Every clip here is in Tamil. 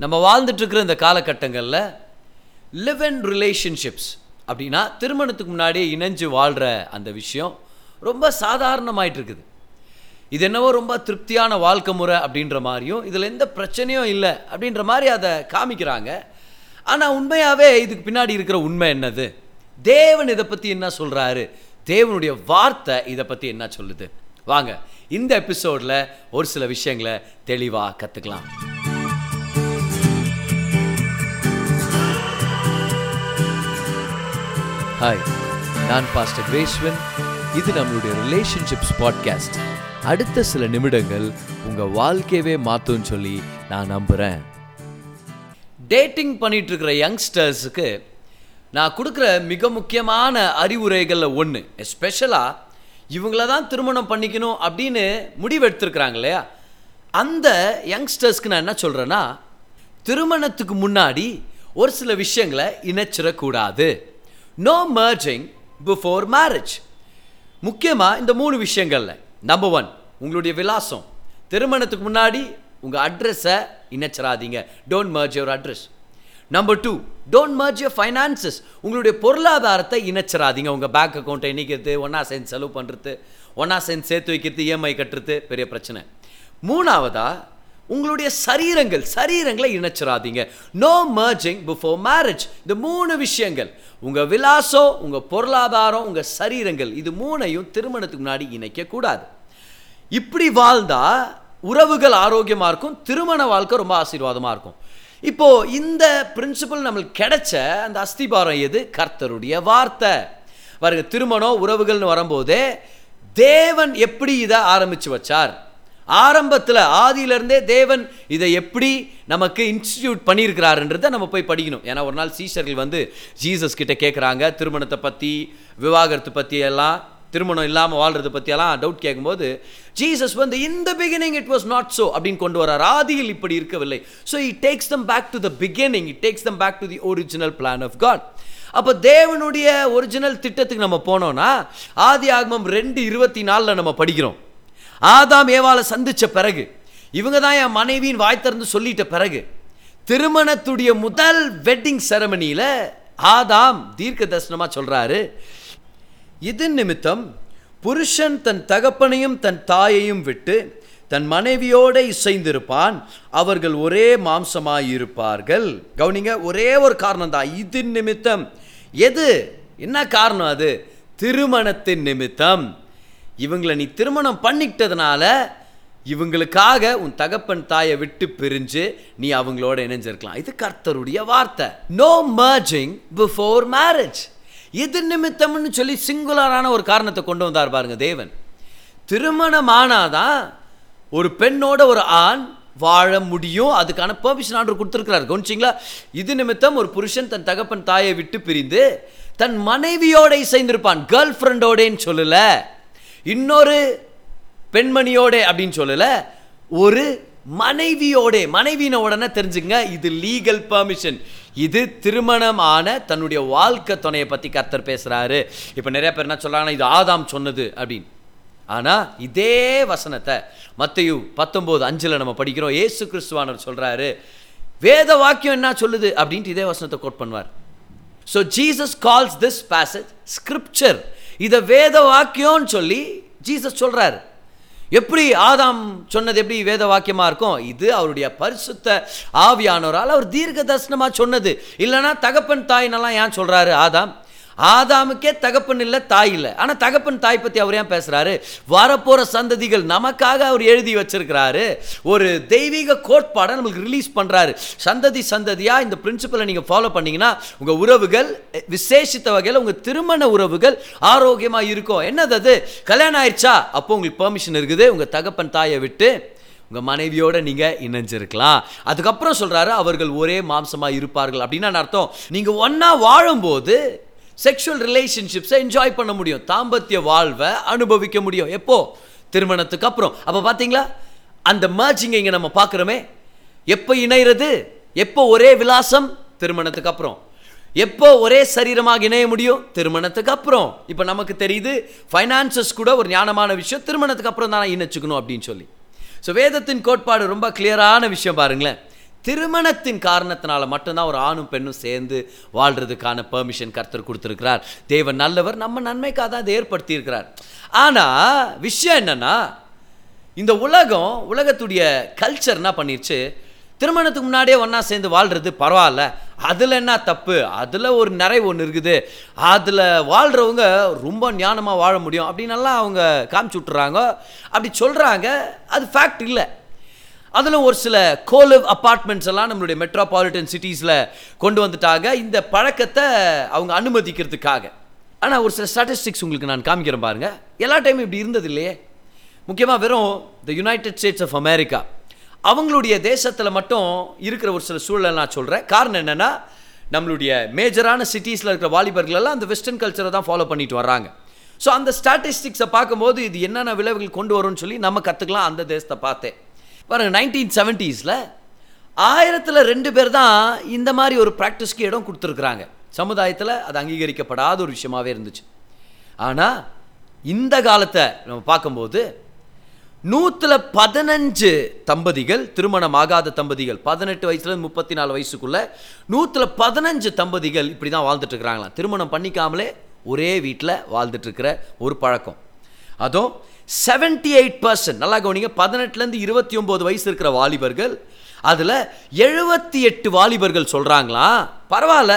நம்ம வாழ்ந்துட்டுருக்கிற இந்த காலகட்டங்களில் லிவ் அண்ட் ரிலேஷன்ஷிப்ஸ் அப்படின்னா திருமணத்துக்கு முன்னாடியே இணைஞ்சு வாழ்கிற அந்த விஷயம் ரொம்ப சாதாரணமாயிட்டு இருக்குது இது என்னவோ ரொம்ப திருப்தியான வாழ்க்கை முறை அப்படின்ற மாதிரியும் இதில் எந்த பிரச்சனையும் இல்லை அப்படின்ற மாதிரி அதை காமிக்கிறாங்க. ஆனால் உண்மையாகவே இதுக்கு பின்னாடி இருக்கிற உண்மை என்னது? தேவன் இதை பற்றி என்ன சொல்கிறாரு தேவனுடைய வார்த்தை இதை பற்றி என்ன சொல்லுது? வாங்க இந்த எபிசோடில் ஒரு சில விஷயங்களை தெளிவாக கற்றுக்கலாம் ஹாய் நான் பாஸ்டர் கிரேஸ்வன் இது நம்மளுடைய ரிலேஷன்ஷிப்ஸ் பாட்காஸ்ட் அடுத்த சில நிமிடங்கள் உங்கள் வாழ்க்கையவே மாற்றும்னு சொல்லி நான் நம்புகிறேன் டேட்டிங் பண்ணிகிட்டு இருக்கிற யங்ஸ்டர்ஸுக்கு நான் கொடுக்குற மிக முக்கியமான அறிவுரைகளில் ஒன்று எஸ்பெஷலாக இவங்கள தான் திருமணம் பண்ணிக்கணும் அப்படின்னு முடிவெடுத்திருக்கிறாங்க இல்லையா? அந்த யங்ஸ்டர்ஸ்க்கு நான் என்ன சொல்கிறேன்னா திருமணத்துக்கு முன்னாடி ஒரு சில விஷயங்களை இணைச்சிடக்கூடாது. நோ மர்ஜிங் பிஃபோர் மேரேஜ் முக்கியமாக இந்த மூணு விஷயங்களில். நம்பர் ஒன் உங்களுடைய விலாசம். திருமணத்துக்கு முன்னாடி உங்கள் அட்ரஸை இணைச்சிடாதீங்க don't merge your address number two don't merge your finances உங்களுடைய பொருளாதாரத்தை இணைச்சிடாதீங்க உங்கள் பேங்க் அக்கௌண்ட்டை இணைக்கிறது ஒன்றா சேர்ந்து செலவு பண்ணுறது ஒன்றா சேர்ந்து சேர்த்து வைக்கிறது இஎம்ஐ கட்டுறது பெரிய பிரச்சனை. மூணாவதாக உங்களுடைய சரீரங்கள் சரீரங்களை இணைச்சிடாதீங்க நோ மர்ஜிங் பிஃபோர் மேரேஜ் இந்த மூணு விஷயங்கள். உங்கள் விலாசம் உங்கள் பொருளாதாரம் உங்கள் சரீரங்கள் இது மூணையும் திருமணத்துக்கு முன்னாடி இணைக்கக்கூடாது இப்படி வாழ்ந்தால் உறவுகள் ஆரோக்கியமாக இருக்கும் திருமண வாழ்க்கை ரொம்ப ஆசீர்வாதமாக இருக்கும். இப்போ இந்த பிரின்சிபல் நம்மளுக்கு கிடைச்ச அந்த அஸ்திபாரம் எது? கர்த்தருடைய வார்த்தை. பாருங்க திருமணம் உறவுகள்னு வரும்போதே தேவன் எப்படி இதை ஆரம்பித்து வச்சார்? ஆரம்பத்தில் ஆதியிலிருந்தே தேவன் இதை எப்படி நமக்கு இன்ஸ்டிடியூட் பண்ணியிருக்கிறாருன்றதை நம்ம போய் படிக்கணும். ஏன்னா ஒரு நாள் சீஷர்கள் வந்து ஜீசஸ் கிட்ட கேட்குறாங்க திருமணத்தை பற்றி விவாகரத்து பற்றி எல்லாம் திருமணம் இல்லாமல் வாழ்கிறத பற்றியெல்லாம் டவுட் கேட்கும்போது ஜீசஸ் வந்து இந்த beginning it was not so அப்படின்னு கொண்டு வரார். ஆதியில் இப்படி இருக்கவில்லை. So it takes them back to the beginning it takes them back to the original plan of God அப்போ தேவனுடைய ஒரிஜினல் திட்டத்துக்கு நம்ம போனோம்னா ஆதி ஆகமம் ரெண்டு இருபத்தி நாலில் நம்ம படிக்கிறோம். ஆதாம் ஏவாலை சந்தித்த பிறகு இவங்க தான் என் மனைவியின் வாய் திறந்து சொல்லிட்ட பிறகு திருமணத்துடைய முதல் வெட்டிங் செரமனியில் ஆதாம் தீர்க்க தரிசனமாக சொல்கிறாரு இதன் நிமித்தம் புருஷன் தன் தகப்பனையும் தன் தாயையும் விட்டு தன் மனைவியோடு இசைந்திருப்பான். அவர்கள் ஒரே மாம்சமாயிருப்பார்கள். கவுனிங்க ஒரே ஒரு காரணம் தான். இது நிமித்தம். எது? என்ன காரணம் அது? திருமணத்தின் நிமித்தம். இவங்களை நீ திருமணம் பண்ணிக்கிட்டதுனால இவங்களுக்காக உன் தகப்பன் தாயை விட்டு பிரிஞ்சு நீ அவங்களோட இணைஞ்சிருக்கலாம். இது கர்த்தருடைய வார்த்தை. நோ மர்ஜிங் பிஃபோர் மேரேஜ் இது நிமித்தம்னு சொல்லி சிங்குலரான ஒரு காரணத்தை கொண்டு வந்தார் பாருங்க தேவன். திருமணம் ஆனாதான் ஒரு பெண்ணோட ஒரு ஆண் வாழ முடியும் அதுக்கான பெர்மிஷன் ஆர்டர் கொடுத்துருக்கிறார். கவனிச்சிங்களா? இது நிமித்தம் ஒரு புருஷன் தன் தகப்பன் தாயை விட்டு பிரிந்து தன் மனைவியோட இசைந்திருப்பான். கேர்ள் ஃப்ரெண்டோடேன்னு சொல்லல. இன்னொரு பெண்மணியோட அப்படின்னு சொல்லல ஒரு மனைவியோட மனைவின உடனே தெரிஞ்சுங்க இது லீகல் பர்மிஷன் இது திருமணம் ஆன தன்னுடைய வாழ்க்கை துணையை பற்றி கர்த்தர் பேசுகிறாரு இப்போ நிறைய பேர் என்ன சொல்கிறாங்கன்னா இது ஆதாம் சொன்னது அப்படின்னு. ஆனால் இதே வசனத்தை மத்தையு பத்தொம்போது அஞ்சில் நம்ம படிக்கிறோம். ஏசு கிறிஸ்துவானவர் சொல்கிறாரு வேத வாக்கியம் என்ன சொல்லுது அப்படின்ட்டு இதே வசனத்தை கோட் பண்ணுவார். So Jesus calls this passage scripture இதை வேத வாக்கியம்னு சொல்லி ஜீசஸ் சொல்கிறாரு எப்படி ஆதாம் சொன்னது எப்படி வேத வாக்கியமாக இருக்கும்? இது அவருடைய பரிசுத்த ஆவியானோரால் அவர் தீர்க்க தரிசனமாக சொன்னது. இல்லைன்னா தகப்பன் தாயினெல்லாம் ஏன் சொல்கிறாரு ஆதாம் ஆதாமுக்கே தகப்பன் இல்லை தாய் இல்லை. ஆனால் தகப்பன் தாய் பற்றி அவர் ஏன் பேசுகிறாரு வரப்போகிற சந்ததிகள் நமக்காக அவர் எழுதி வச்சிருக்கிறாரு. ஒரு தெய்வீக கோட்பாடை நம்மளுக்கு ரிலீஸ் பண்ணுறாரு சந்ததி சந்ததியாக இந்த பிரின்சிபலை நீங்கள் ஃபாலோ பண்ணிங்கன்னா உங்கள் உறவுகள் விசேஷித்த வகையில் உங்கள் திருமண உறவுகள் ஆரோக்கியமாக இருக்கும். என்னது அது? கல்யாணம் ஆயிடுச்சா? அப்போ உங்களுக்கு பெர்மிஷன் இருக்குது. உங்கள் தகப்பன் தாயை விட்டு உங்கள் மனைவியோட நீங்கள் இணைஞ்சிருக்கலாம். அதுக்கப்புறம் சொல்கிறாரு அவர்கள் ஒரே மாம்சமாக இருப்பார்கள். அப்படின்னா அர்த்தம். நீங்கள் ஒன்றா வாழும்போது செக்ஷுவல் ரிலேஷன்ஷிப்ஸை என்ஜாய் பண்ண முடியும். தாம்பத்திய வாழ்வை அனுபவிக்க முடியும். எப்போ? திருமணத்துக்கு அப்புறம். அப்போ பார்த்தீங்களா அந்த மர்ஜிங்கை இங்கே நம்ம பார்க்குறோமே எப்போ இணைகிறது எப்போ ஒரே விலாசம்? திருமணத்துக்கு அப்புறம். எப்போ ஒரே சரீரமாக இணைய முடியும்? திருமணத்துக்கு அப்புறம். இப்போ நமக்கு தெரியுது ஃபைனான்சஸ் கூட ஒரு ஞானமான விஷயம். திருமணத்துக்கு அப்புறம் தான் இணைச்சுக்கணும் அப்படின்னு சொல்லி. ஸோ வேதத்தின் கோட்பாடு ரொம்ப கிளியரான விஷயம் பாருங்களேன். திருமணத்தின் காரணத்தினால மட்டும்தான் ஒரு ஆணும் பெண்ணும் சேர்ந்து வாழ்றதுக்கான பெர்மிஷன் கர்த்தர் கொடுத்துருக்கிறார். தேவன் நல்லவர் நம்ம நன்மைக்காக தான் அதை ஏற்படுத்தியிருக்கிறார். ஆனால் விஷயம் என்னென்னா இந்த உலகம் உலகத்துடைய கல்ச்சர் என்ன பண்ணிருச்சு? திருமணத்துக்கு முன்னாடியே ஒன்றா சேர்ந்து வாழ்கிறது பரவாயில்ல. அதில் என்ன தப்பு? அதில் ஒரு நிறைவு ஒன்று இருக்குது. அதில் வாழ்கிறவங்க ரொம்ப ஞானமாக வாழ முடியும் அப்படின்னெல்லாம் அவங்க காமிச்சு விட்டுறாங்க. அப்படி சொல்கிறாங்க அது ஃபேக்ட் இல்லை. அதில் ஒரு சில கோலிவ் அப்பார்ட்மெண்ட்ஸ் எல்லாம் நம்மளுடைய மெட்ரோபாலிட்டன் சிட்டிஸில் கொண்டு வந்துட்டாங்க. இந்த பழக்கத்தை அவங்க அனுமதிக்கிறதுக்காக. ஆனால் ஒரு சில ஸ்டாட்டிஸ்டிக்ஸ் உங்களுக்கு நான் காமிக்கிறேன் பாருங்கள் எல்லா டைமும் இப்படி இருந்தது இல்லையே. முக்கியமாக வெறும் the United States of America அவங்களுடைய தேசத்தில் மட்டும் இருக்கிற ஒரு சில சூழலை நான் சொல்கிறேன் காரணம் என்னென்னா நம்மளுடைய மேஜரான சிட்டிஸில் இருக்கிற வாலிபர்கள் எல்லாம் அந்த வெஸ்டர்ன் கல்ச்சரை தான் ஃபாலோ பண்ணிட்டு வர்றாங்க. ஸோ அந்த ஸ்டாட்டிஸ்டிக்ஸை பார்க்கும்போது இது என்னென்ன விளைவுகள் கொண்டு வரும்னு சொல்லி நம்ம கற்றுக்கலாம் அந்த தேசத்தை பார்த்தேன் பாருங்க நைன்டீன் செவன்ட்டீஸில் ஆயிரத்தில் ரெண்டு பேர் தான் இந்த மாதிரி ஒரு ப்ராக்டிஸ்க்கு இடம் கொடுத்துருக்குறாங்க. சமுதாயத்தில் அது அங்கீகரிக்கப்படாத ஒரு விஷயமாகவே இருந்துச்சு. ஆனால் இந்த காலத்தை நம்ம பார்க்கும்போது நூற்றில் பதினஞ்சு தம்பதிகள் திருமணம் ஆகாத தம்பதிகள் பதினெட்டு வயசுலேருந்து முப்பத்தி நாலு வயசுக்குள்ளே நூற்றில் பதினஞ்சு தம்பதிகள் இப்படி தான் வாழ்ந்துட்டுருக்குறாங்களாம். திருமணம் பண்ணிக்காமலே ஒரே வீட்டில் வாழ்ந்துட்டுருக்கிற ஒரு பழக்கம். அதுவும் செவன்டி எயிட் பர்சன்ட் நல்லா கவனிங்க பதினெட்டுலேருந்து இருபத்தி ஒம்பது வயசு இருக்கிற வாலிபர்கள் அதில் எழுபத்தி எட்டு வாலிபர்கள் சொல்கிறாங்களாம் பரவாயில்ல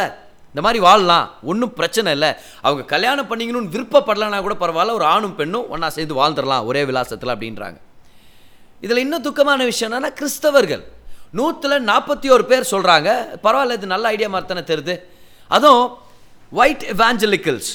இந்த மாதிரி வாழலாம் ஒன்றும் பிரச்சனை இல்லை. அவங்க கல்யாணம் பண்ணிக்கணும்னு விருப்பப்படலைன்னா கூட பரவாயில்ல ஒரு ஆணும் பெண்ணும் ஒன்றா சேர்ந்து வாழ்ந்துடலாம் ஒரே விலாசத்தில் அப்படின்றாங்க. இதில் இன்னும் துக்கமான விஷயம் என்னென்னா கிறிஸ்தவர்கள் நூற்றில் நாற்பத்தி ஒரு பேர் சொல்கிறாங்க பரவாயில்ல இது நல்ல ஐடியா மாதிரி தானே தெரியுது. அதுவும் ஒயிட் எவாஞ்சலிக்கல்ஸ்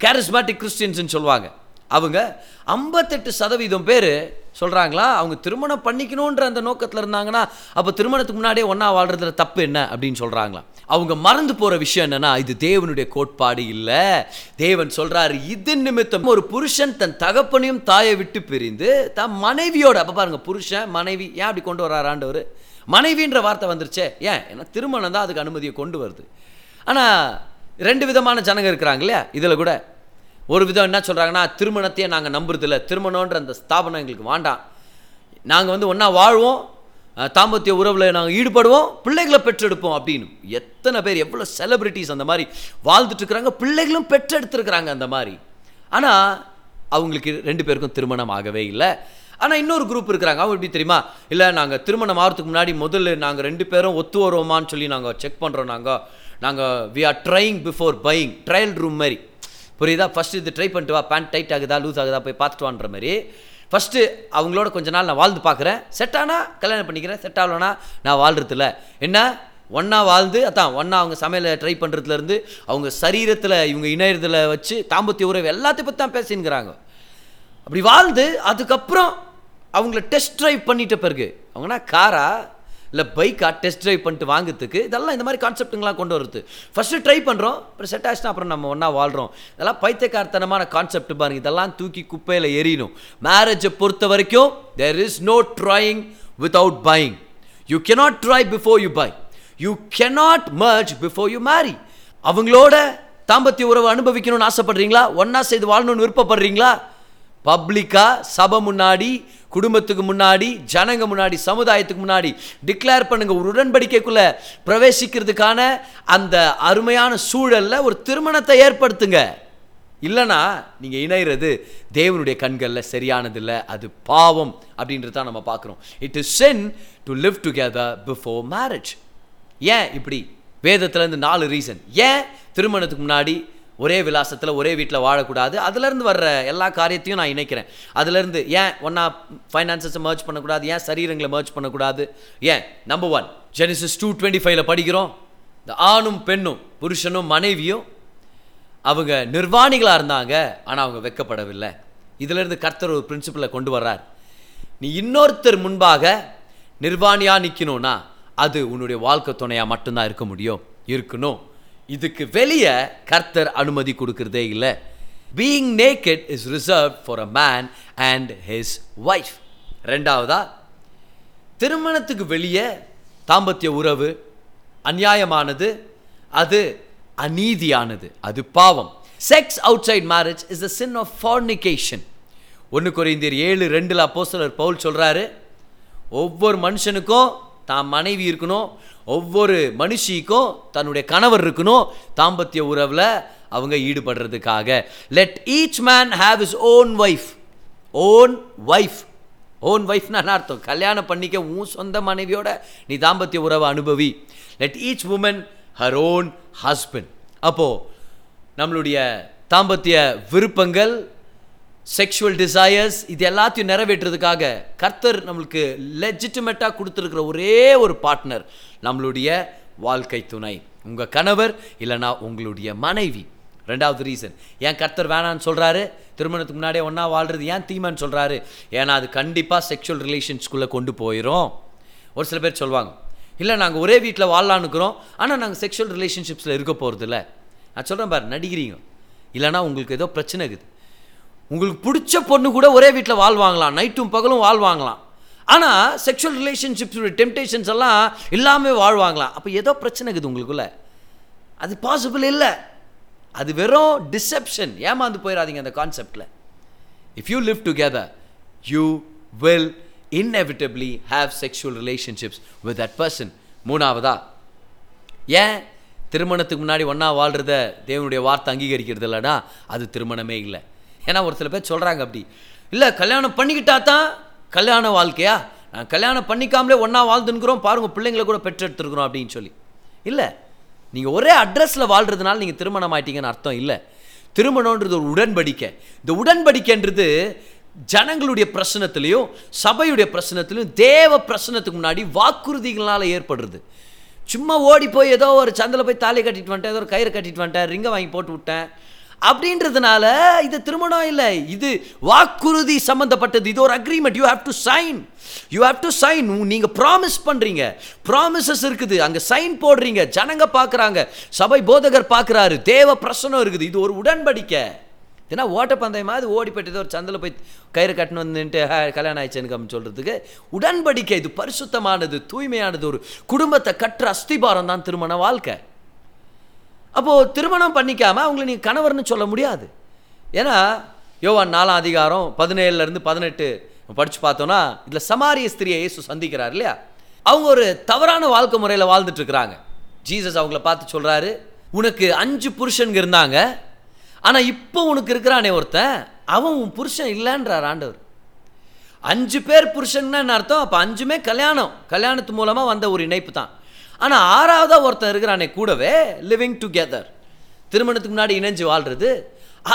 கேரிஸ்மேட்டிக் கிறிஸ்டியன்ஸ்னு சொல்லுவாங்க. அவங்க ஐம்பத்தெட்டு சதவீதம் பேர் சொல்கிறாங்களா அவங்க திருமணம் பண்ணிக்கணுன்ற அந்த நோக்கத்தில் இருந்தாங்கன்னா அப்போ திருமணத்துக்கு முன்னாடியே ஒன்றா வாழ்றதுல தப்பு என்ன அப்படின்னு சொல்கிறாங்களா அவங்க மறந்து போகிற விஷயம் என்னென்னா இது தேவனுடைய கோட்பாடு இல்லை. தேவன் சொல்கிறாரு இது நிமித்தம் ஒரு புருஷன் தன் தகப்பனையும் தாயை விட்டு பிரிந்து தன் மனைவியோட அப்போ பாருங்க புருஷன் மனைவி ஏன் அப்படி கொண்டு வராராண்டவர் மனைவின்ற வார்த்தை வந்துருச்சே. ஏன்? ஏன்னா திருமணம் தான் அதுக்கு அனுமதியை கொண்டு வருது. ஆனால் ரெண்டு விதமான ஜனங்க இருக்கிறாங்க இல்லையா? இதில் கூட ஒரு விதம் என்ன சொல்கிறாங்கன்னா திருமணத்தையே நாங்கள் நம்புறதில்ல. திருமணன்ற அந்த ஸ்தாபனம் எங்களுக்கு வேண்டாம். நாங்கள் வந்து ஒன்றா வாழ்வோம் தாம்பத்திய உறவில் நாங்கள் ஈடுபடுவோம் பிள்ளைகளை பெற்றெடுப்போம் அப்படின்னு. எத்தனை பேர் எவ்வளோ செலிப்ரிட்டிஸ் அந்த மாதிரி வாழ்ந்துட்டு இருக்கிறாங்க பிள்ளைகளும் பெற்றெடுத்துருக்குறாங்க அந்த மாதிரி. ஆனால் அவங்களுக்கு ரெண்டு பேருக்கும் திருமணம் ஆகவே இல்லை. ஆனால் இன்னொரு குரூப் இருக்கிறாங்க. அவங்க எப்படி தெரியுமா? இல்லை நாங்கள் திருமணம் ஆகிறதுக்கு முன்னாடி முதல்ல நாங்கள் ரெண்டு பேரும் ஒத்து வருவோமான்னு சொல்லி நாங்கள் செக் பண்ணுறோம் நாங்கள் நாங்கள் we are trying before buying trial room மாதிரி. புரியுதா? ஃபஸ்ட்டு இது ட்ரை பண்ணிட்டு வா பேண்ட் டைட் ஆகுதா லூஸ் ஆகுதா போய் பார்த்துட்டு வான்ற மாதிரி. ஃபஸ்ட்டு அவங்களோட கொஞ்ச நாள் நான் வாழ்ந்து பார்க்குறேன். செட் ஆனால் கல்யாணம் பண்ணிக்கிறேன். செட் ஆகலனா நான் வாழ்றதில்ல. என்ன? ஒன்றா வாழ்ந்து அதான் ஒன்றா அவங்க சமையலை ட்ரை பண்ணுறதுலேருந்து அவங்க சரீரத்தில் இவங்க இணையத்தில் வச்சு தாம்பத்திய உறவு எல்லாத்தையும் பற்றி தான் பேசினுங்கிறாங்க அப்படி வாழ்ந்து அதுக்கப்புறம் அவங்கள டெஸ்ட் ட்ரைவ் பண்ணிட்ட பிறகு அவங்கன்னா காரா இல்லை பைக்காக டெஸ்ட் ட்ரைவ் பண்ணிட்டு வாங்குறதுக்கு இதெல்லாம் இந்த மாதிரி கான்செப்ட்டுங்களாம் கொண்டு வருது ஃபஸ்ட்டு ட்ரை பண்ணுறோம் அப்புறம் செட் ஆச்சுன்னா அப்புறம் நம்ம ஒன்றா வாழ்கிறோம் இதெல்லாம் பைத்தியக்காரத்தனமான கான்செப்ட் பாருங்க. இதெல்லாம் தூக்கி குப்பையில் எரியணும் மேரேஜை பொறுத்த வரைக்கும் there is no trying without buying you cannot try before you buy you cannot merge before you marry அவங்களோட தாம்பத்திய உறவை அனுபவிக்கணும்னு ஆசைப்படுறீங்களா? ஒன்றா செய்து வாழணும்னு விருப்பப்படுறீங்களா? பப்ளிக்காக சபை முன்னாடி குடும்பத்துக்கு முன்னாடி ஜனங்க முன்னாடி சமுதாயத்துக்கு முன்னாடி டிக்ளேர் பண்ணுங்க. ஒரு உடன்படிக்கைக்குள்ள பிரவேசிக்கிறதுக்கான அந்த அருமையான சூழலில் ஒரு திருமணத்தை ஏற்படுத்துங்க. இல்லைனா நீங்கள் இணையிறது தேவனுடைய கண்களில் சரியானதில்லை அது பாவம் அப்படின்றது தான் நம்ம பார்க்குறோம். It is sin to live together before marriage ஏன் இப்படி? வேதத்துலேருந்து நாலு ரீசன் ஏன் திருமணத்துக்கு முன்னாடி ஒரே விலாசத்தில் ஒரே வீட்டில் வாழக்கூடாது. அதுலேருந்து வர்ற எல்லா காரியத்தையும் நான் இணைக்கிறேன். அதுலேருந்து ஏன் ஒன்றா ஃபைனான்சஸை மர்ச் பண்ணக்கூடாது? ஏன் சரீரங்களை மர்ச் பண்ணக்கூடாது? ஏன்? Number one Genesis two twenty ஃபைவ்ல படிக்கிறோம். இந்த ஆணும் பெண்ணும் புருஷனும் மனைவியும் அவங்க நிர்வாணிகளாக இருந்தாங்க. ஆனால் அவங்க வெக்கப்படவில்லை. இதிலிருந்து கர்த்தர் ஒரு பிரின்சிபலை கொண்டு வர்றார். நீ இன்னொருத்தர் முன்பாக நிர்வாணியாக நிற்கணும்னா அது உன்னுடைய வாழ்க்கை துணையாக மட்டும்தான் இருக்க முடியும். இருக்கணும். இதுக்கு வெளியே கர்த்தர் அனுமதி கொடுக்கறதே இல்லை. Being naked is reserve for a man and his wife ரெண்டாவதா திருமணத்துக்கு வெளியே தாம்பத்திய உறவு அநியாயமானது அது அநீதியானது அது பாவம். Sex outside marriage is a sin of fornication ஒன்று குறைந்தர் ஏழு ரெண்டில் அப்போஸ்தலர் பவுல் சொல்கிறாரு ஒவ்வொரு மனுஷனுக்கும் தான் மனைவி இருக்கணும் ஒவ்வொரு மனுஷிக்கும் தன்னுடைய கணவர் இருக்கணும் தாம்பத்திய உறவில் அவங்க ஈடுபடுறதுக்காக. Let each man have his own wife own wife own ஒய்ஃப்னா என்ன அர்த்தம்? கல்யாணம் பண்ணிக்க உன் சொந்த மனைவியோட நீ தாம்பத்திய உறவை அனுபவி. Let each woman her own husband அப்போது நம்மளுடைய தாம்பத்திய விருப்பங்கள் செக்ஷுவல் டிசையர்ஸ் இது எல்லாத்தையும் நிறைவேற்றுறதுக்காக கர்த்தர் நம்மளுக்கு லெஜிட்டிமேட்டாக கொடுத்துருக்கிற ஒரே ஒரு பார்ட்னர் நம்மளுடைய வாழ்க்கை துணை. உங்கள் கணவர் இல்லைனா உங்களுடைய மனைவி. ரெண்டாவது ரீசன் ஏன் கர்த்தர் வேணான்னு சொல்கிறாரு திருமணத்துக்கு முன்னாடியே ஒன்றா வாழ்றது ஏன் தீமைன்னு சொல்கிறாரு ஏன்னா அது கண்டிப்பாக செக்ஷுவல் ரிலேஷன்ஸ்குள்ளே கொண்டு போயிடும் ஒரு சில பேர் சொல்லுவாங்க இல்லை நாங்கள் ஒரே வீட்டில் வாழலான்னுக்குறோம் ஆனால் நாங்கள் செக்ஷுவல் ரிலேஷன்ஷிப்ஸில் இருக்க போகிறதில்ல நான் சொல்கிறேன் பாரு நடிக்கிறீங்க. இல்லைனா உங்களுக்கு ஏதோ பிரச்சனை இருக்குது. உங்களுக்கு பிடிச்ச பொண்ணு கூட ஒரே வீட்டில் வாழ்வாங்களாம். நைட்டும் பகலும் வாழ்வாங்களாம். ஆனால் செக்ஷுவல் ரிலேஷன்ஷிப்ஸ் டெம்டேஷன்ஸ் எல்லாம் இல்லாமல் வாழ்வாங்களாம். அப்போ ஏதோ பிரச்சனை இருக்குது உங்களுக்குள்ள. அது பாசிபிள் இல்லை. அது வெறும் டிசெப்ஷன் ஏமாந்து போயிடாதீங்க அந்த கான்செப்டில் if you live together you will inevitably have sexual relationships with that person மூணாவதா? ஏன்? திருமணத்துக்கு முன்னாடி ஒன்றா வாழ்கிறத தேவனுடைய வார்த்தை அங்கீகரிக்கிறது இல்லைனா அது திருமணமே இல்லை. ஏன்னா ஒரு சில பேர் சொல்கிறாங்க அப்படி. இல்லை கல்யாணம் பண்ணிக்கிட்டா தான் கல்யாண வாழ்க்கையா? நான் கல்யாணம் பண்ணிக்காமலே ஒன்றா வாழ்ந்துன்னுக்குறோம். பாருங்கள் பிள்ளைங்களை கூட பெற்றெடுத்துருக்குறோம் அப்படின்னு சொல்லி. இல்லை நீங்கள் ஒரே அட்ரஸில் வாழ்கிறதுனால நீங்கள் திருமணம் ஆயிட்டீங்கன்னு அர்த்தம் இல்லை. திருமணன்றது ஒரு உடன்படிக்கை. இந்த உடன்படிக்கைன்றது ஜனங்களுடைய பிரச்சனத்திலையும் சபையுடைய பிரச்சனத்திலையும் தேவ பிரச்சனத்துக்கு முன்னாடி வாக்குறுதிகளால் ஏற்படுறது. சும்மா ஓடி போய் ஏதோ ஒரு சந்தில் போய் தாலி கட்டிட்டு வந்துட்டேன் ஏதோ ஒரு கயிறு கட்டிட்டு வந்துட்டேன் ரிங்கை வாங்கி போட்டு விட்டேன். அப்படின்றதுனால இது திருமணம் இல்லை. இது வாக்குறுதி சம்மந்தப்பட்டது இது ஒரு agreement you have to sign you have to sign நீங்கள் ப்ராமிஸ் பண்ணுறீங்க ப்ராமிசஸ் இருக்குது. அங்கே சைன் போடுறீங்க. ஜனங்க பார்க்குறாங்க சபை போதகர் பார்க்குறாரு தேவ பிரசனம் இருக்குது. இது ஒரு உடன்படிக்கை. ஏன்னா ஓட்டப்பந்தயம் மாதிரி ஓடி போயிட்டு ஒரு சந்தில் போய் கயிறு கட்டினு வந்துட்டு "ஹே, கல்யாணம் ஆயிடுச்சுன்னு கம்மி சொல்கிறதுக்கு உடன்படிக்கை. இது பரிசுத்தமானது தூய்மையானது. ஒரு குடும்பத்தை கட்டுற அஸ்திபாரம் தான் திருமண வாழ்க்கை. அப்போது திருமணம் பண்ணிக்காமல் அவங்கள நீங்கள் கணவர்னு சொல்ல முடியாது. ஏன்னா யோவான் நாலாம் அதிகாரம் பதினேழுலேருந்து பதினெட்டு படித்து பார்த்தோன்னா இதில் சமாரிய ஸ்திரியை இயேசு சந்திக்கிறார் இல்லையா? அவங்க ஒரு தவறான வாழ்க்கை முறையில் வாழ்ந்துட்டு இருக்கிறாங்க. ஜீசஸ் அவங்கள பார்த்து சொல்கிறாரு உனக்கு அஞ்சு புருஷனுங்க இருந்தாங்க. ஆனால் இப்போ உனக்கு இருக்கிறானே ஒருத்தன். அவன் உன் புருஷன் இல்லைன்றார் ஆண்டவர். அஞ்சு பேர் புருஷன்னா என்ன அர்த்தம்? அப்போ அஞ்சுமே கல்யாணம். கல்யாணத்து மூலமாக வந்த ஒரு இணைப்பு தான். ஆனால் ஆறாவதாக ஒருத்தன் இருக்கிறானே கூடவே லிவிங் டுகெதர் திருமணத்துக்கு முன்னாடி இணைஞ்சு வாழ்றது.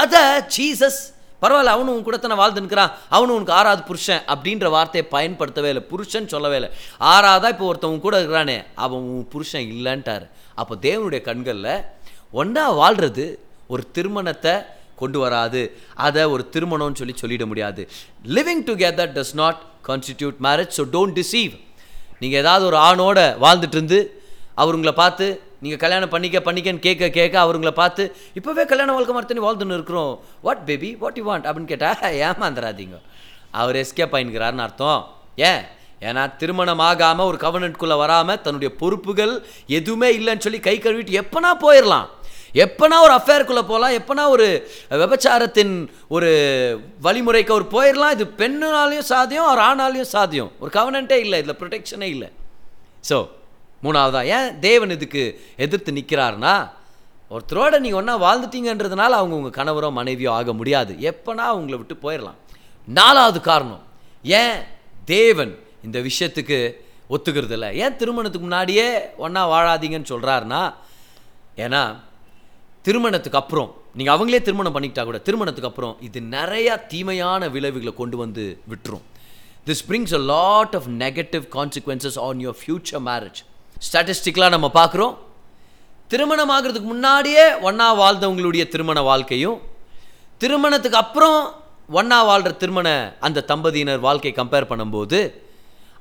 அதை ஜீசஸ் பரவாயில்ல அவனு உன் கூட தானே வாழ்ந்துன்னுக்கிறான். அவனு உனக்கு ஆறாவது புருஷன் அப்படின்ற வார்த்தையை பயன்படுத்தவே இல்லை புருஷன் சொல்லவே இல்லை. ஆறாவதா இப்போ ஒருத்தன் உன் கூட இருக்கிறானே அவன் உன் புருஷன் இல்லைன்ட்டார். அப்போ தேவனுடைய கண்களில் ஒன்றா வாழ்கிறது ஒரு திருமணத்தை கொண்டு வராது. அதை ஒரு திருமணம்னு சொல்லி சொல்லிட முடியாது. Living together does not constitute marriage so don't deceive நீங்கள் ஏதாவது ஒரு ஆணோட வாழ்ந்துட்டு இருந்து அவர் உங்களை பார்த்து நீங்கள் கல்யாணம் பண்ணிக்க பண்ணிக்கன்னு கேட்க கேட்க அவருங்களை பார்த்து இப்போவே கல்யாண வாழ்க்கை மாதிரி வாழ்ந்துன்னு இருக்கிறோம். What baby what you want அப்படின்னு கேட்டால் ஏமாந்துடாதீங்க அவர் எஸ்கேப் பயன்கிறாருன்னு அர்த்தம். ஏன்? ஏன்னா திருமணம் ஆகாமல் ஒரு கவர்னட்குள்ளே வராமல் தன்னுடைய பொறுப்புகள் எதுவுமே இல்லைன்னு சொல்லி கை கழுவிட்டு எப்போனா போயிடலாம் எப்போனா ஒரு அஃபேருக்குள்ளே போகலாம் எப்போனா ஒரு விபச்சாரத்தின் ஒரு வழிமுறைக்கு அவர் போயிடலாம் இது பெண்ணுனாலையும் சாத்தியம் ஒரு ஆணாலையும் சாத்தியம் ஒரு கவனன்ட்டே இல்லை இதில் ப்ரொடெக்ஷனே இல்லை. ஸோ மூணாவதா ஏன் தேவன் இதுக்கு எதிர்த்து நிற்கிறாருன்னா ஒருத்தரோட நீங்கள் ஒன்றா வாழ்ந்துட்டீங்கன்றதுனால அவங்க உங்கள் கணவரோ மனைவியோ ஆக முடியாது. எப்போனா அவங்கள விட்டு போயிடலாம் நாலாவது காரணம் ஏன் தேவன் இந்த விஷயத்துக்கு ஒத்துக்கிறது இல்லை ஏன் திருமணத்துக்கு முன்னாடியே ஒன்றா வாழாதீங்கன்னு சொல்கிறாருன்னா ஏன்னா திருமணத்துக்கு அப்புறம் நீங்கள் அவங்களே திருமணம் பண்ணிக்கிட்டா கூட திருமணத்துக்கு அப்புறம் இது நிறையா தீமையான விளைவுகளை கொண்டு வந்து விட்டுரும். This brings a lot of negative consequences on your future marriage ஸ்டாட்டிஸ்டிக்கலாக நம்ம பார்க்குறோம் திருமணம் ஆகிறதுக்கு முன்னாடியே ஒன்றா வாழ்ந்தவங்களுடைய திருமண வாழ்க்கையும் திருமணத்துக்கு அப்புறம் ஒன்றா வாழ்கிற திருமண அந்த தம்பதியினர் வாழ்க்கை கம்பேர் பண்ணும்போது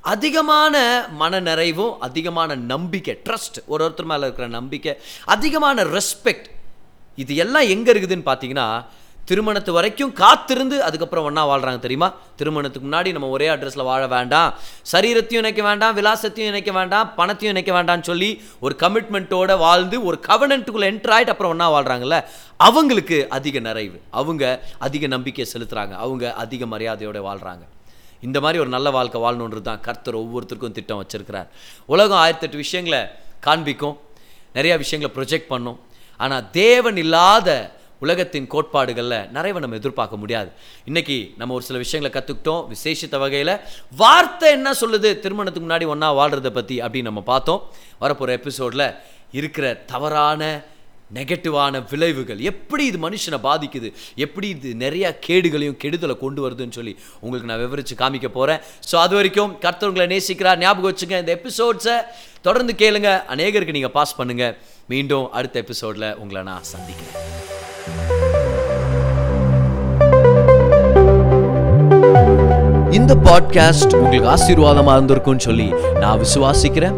அதிகமான மன நிறைவும் அதிகமான நம்பிக்கை ட்ரஸ்ட் ஒரு ஒருத்தர் மேலே இருக்கிற நம்பிக்கை அதிகமான ரெஸ்பெக்ட் இது எல்லாம் எங்கே இருக்குதுன்னு பார்த்தீங்கன்னா திருமணத்து வரைக்கும் காத்திருந்து அதுக்கப்புறம் ஒன்றா வாழ்கிறாங்க தெரியுமா? திருமணத்துக்கு முன்னாடி நம்ம ஒரே அட்ரஸில் வாழ வேண்டாம். சரீரத்தையும் இணைக்க வேண்டாம் விலாசத்தையும் இணைக்க வேண்டாம் பணத்தையும் இணைக்க வேண்டாம்னு சொல்லி ஒரு கமிட்மெண்ட்டோட வாழ்ந்து ஒரு கவனண்ட்டுக்குள்ளே என்ட்ரு ஆகிட்டு அப்புறம் ஒன்றா வாழ்கிறாங்கல்ல அவங்களுக்கு அதிக நிறைவு. அவங்க அதிக நம்பிக்கை செலுத்துகிறாங்க அவங்க அதிக மரியாதையோட வாழ்கிறாங்க இந்த மாதிரி ஒரு நல்ல வாழ்க்கை வாழணுன்றது தான் கர்த்தர் ஒவ்வொருத்தருக்கும் திட்டம் வச்சிருக்கிறார். உலகம் ஆயிரத்தெட்டு விஷயங்களை காண்பிக்கும். நிறையா விஷயங்களை ப்ரொஜெக்ட் பண்ணும். ஆனால் தேவன் இல்லாத உலகத்தின் கோட்பாடுகளில் நிறைய நம்ம எதிர்பார்க்க முடியாது. இன்னைக்கு நம்ம ஒரு சில விஷயங்களை கற்றுக்கிட்டோம் விசேஷித்த வகையில். வார்த்தை என்ன சொல்லுது? திருமணத்துக்கு முன்னாடி ஒன்றா வாழ்கிறத பற்றி அப்படின்னு நம்ம பார்த்தோம். வரப்போகிற எபிசோடில் இருக்கிற தவறான நெகட்டிவான விளைவுகள். எப்படி இது மனுஷனை பாதிக்குது? எப்படி இது நிறைய கேடுகளையும் கெடுதலை கொண்டு வருதுன்னு சொல்லி உங்களுக்கு நான் விவரித்து காமிக்க போகிறேன் ஸோ அது வரைக்கும் கர்த்தவங்களை நேசிக்கிறார். ஞாபகம் வச்சுங்க இந்த எபிசோட்ஸை தொடர்ந்து கேளுங்க. அநேகருக்கு நீங்கள் பாஸ் பண்ணுங்கள் மீண்டும் அடுத்த எபிசோடில் உங்களை நான் சந்திக்கிறேன். இந்த பாட்காஸ்ட் உங்களுக்கு ஆசீர்வாதமாக இருந்திருக்கும்னு சொல்லி நான் விசுவாசிக்கிறேன்.